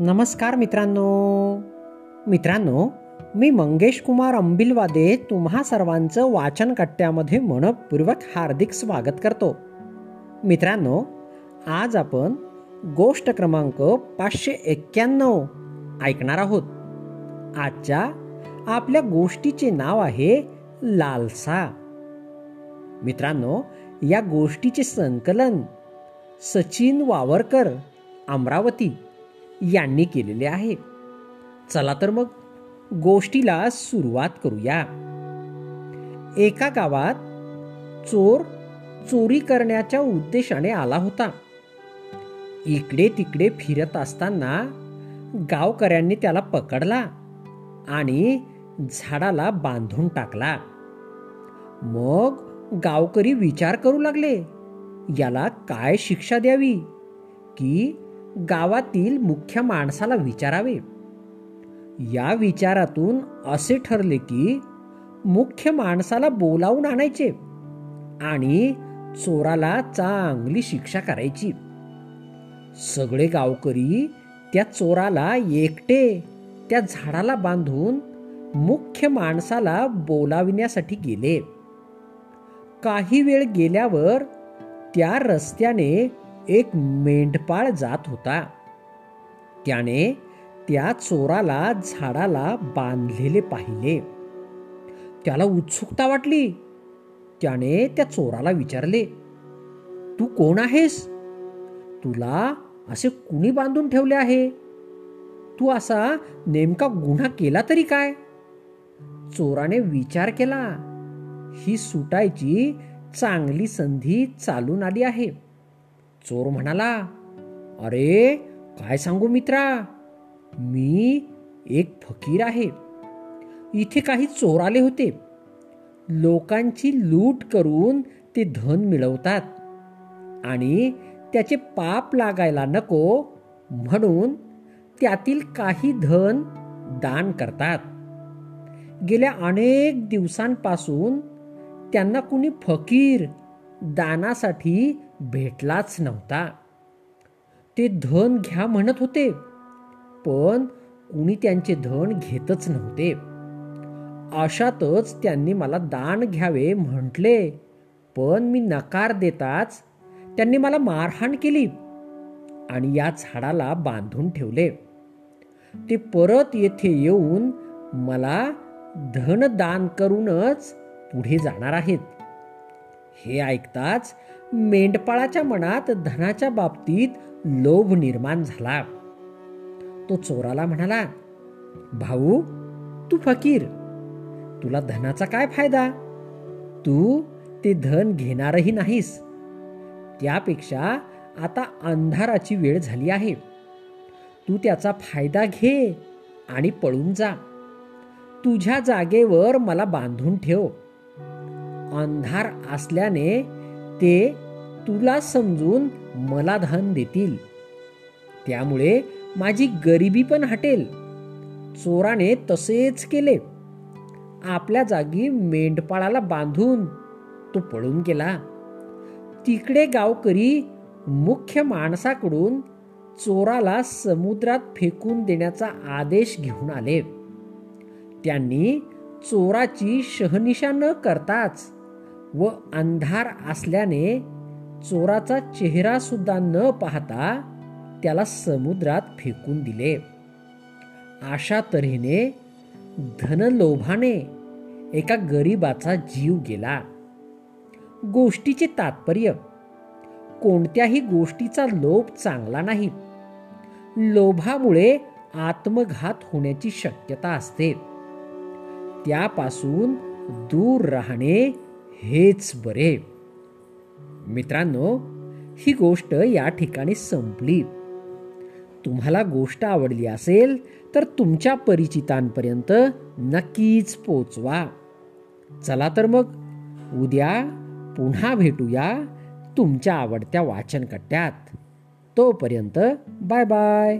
नमस्कार मित्रांनो. मित्रांनो मी मंगेश कुमार अंबिलवादे तुम्हा सर्वांचं वाचन कट्ट्यामध्ये मनपूर्वक हार्दिक स्वागत करतो. मित्रांनो आज आपण गोष्ट क्रमांक पाचशे एक्क्याण्णव ऐकणार आहोत. आजच्या आपल्या गोष्टीचे नाव आहे लालसा. मित्रांनो या गोष्टीचे संकलन सचिन वावरकर अमरावती यांनी केलेले आहे. चला तर मग गोष्टीला सुरुवात करूया. एका गावात चोर चोरी करण्याच्या उद्देशाने आला होता. इकडे तिकडे फिरत असताना गावकऱ्यांनी त्याला पकडला आणि झाडाला बांधून टाकला. मग गावकरी विचार करू लागले. याला काय शिक्षा द्यावी? की गावातील मुख्य माणसाला विचारावे. या विचारातून असे ठरले की मुख्य माणसाला बोलावून आणायचे आणि चोराला चांगली शिक्षा करायची. सगळे गावकरी त्या चोराला एकटे त्या झाडाला बांधून मुख्य माणसाला बोलाविण्यासाठी गेले. काही वेळ गेल्यावर त्या रस्त्याने एक मेंढपाळ जात होता. त्याने त्या चोराला झाडाला बांधलेले पाहिले. त्याला उत्सुकता वाटली. त्याने त्या चोराला विचारले तू कोण आहेस? तुला असे कुणी बांधून ठेवले आहे? तू असा नेमका गुन्हा केला तरी काय? चोराने विचार केला ही सुटायची चांगली संधी चालून आली आहे. चोर म्हणाला अरे काय सांगू मित्रा? मी एक फकीर आहे. इथे काही चोर आले होते. लोकांची लूट करून ते धन मिळवतात आणि त्याचे पाप लागायला नको म्हणून त्यातील काही धन दान करतात. गेल्या अनेक दिवसांपासून त्यांना कुणी फकीर दानासाठी भेटलाच नव्हता. ते धन घ्या म्हणत होते पण कुणी त्यांचे धन घेतच नव्हते. अशातच त्यांनी मला दान घ्यावे म्हटले पण मी नकार देताच त्यांनी मला मारहाण केली आणि या झाडाला बांधून ठेवले. ते परत येथे येऊन मला धन दान करूनच पुढे जाणार आहेत. हे ऐकताच मेंढपाळाच्या मनात धनाच्या बाबतीत लोभ निर्माण झाला. तो चोराला म्हणाला भाऊ तू फकीर. तुला धनाचा काय फायदा? तू ते धन घेणारही नाहीस. त्यापेक्षा आता अंधाराची वेळ झाली आहे. तू त्याचा फायदा घे आणि पळून जा. तुझ्या जागेवर मला बांधून ठेव. अंधार असल्याने ते तुला समजून मला धन देतील. त्यामुळे माझी गरिबी पण हटेल. चोराने तसेच केले. आपल्या जागी मेंढपाळाला बांधून तो पळून गेला. तिकडे गावकरी मुख्य माणसाकडून चोराला समुद्रात फेकून देण्याचा आदेश घेऊन आले. त्यांनी चोराची शहनिशा न करताच व अंधार असल्याने चोराचा चेहरा सुद्धा न पाहता त्याला समुद्रात फेकून दिले. अशा तऱ्हेने धनलोभाने एका गरीबाचा जीव गेला. गोष्टीचे तात्पर्य कोणत्याही गोष्टीचा लोभ चांगला नाही. लोभामुळे आत्मघात होण्याची शक्यता असते. त्यापासून दूर राहणे हेच बरे. मित्रांनो ही गोष्ट या ठिकाणी संपली. तुम्हाला गोष्ट आवडली असेल तर तुमच्या परिचितांपर्यंत नक्कीच पोचवा. चला तर मग उद्या पुन्हा भेटूया तुमच्या आवडत्या वाचनकट्ट्यात. तोपर्यंत बाय बाय.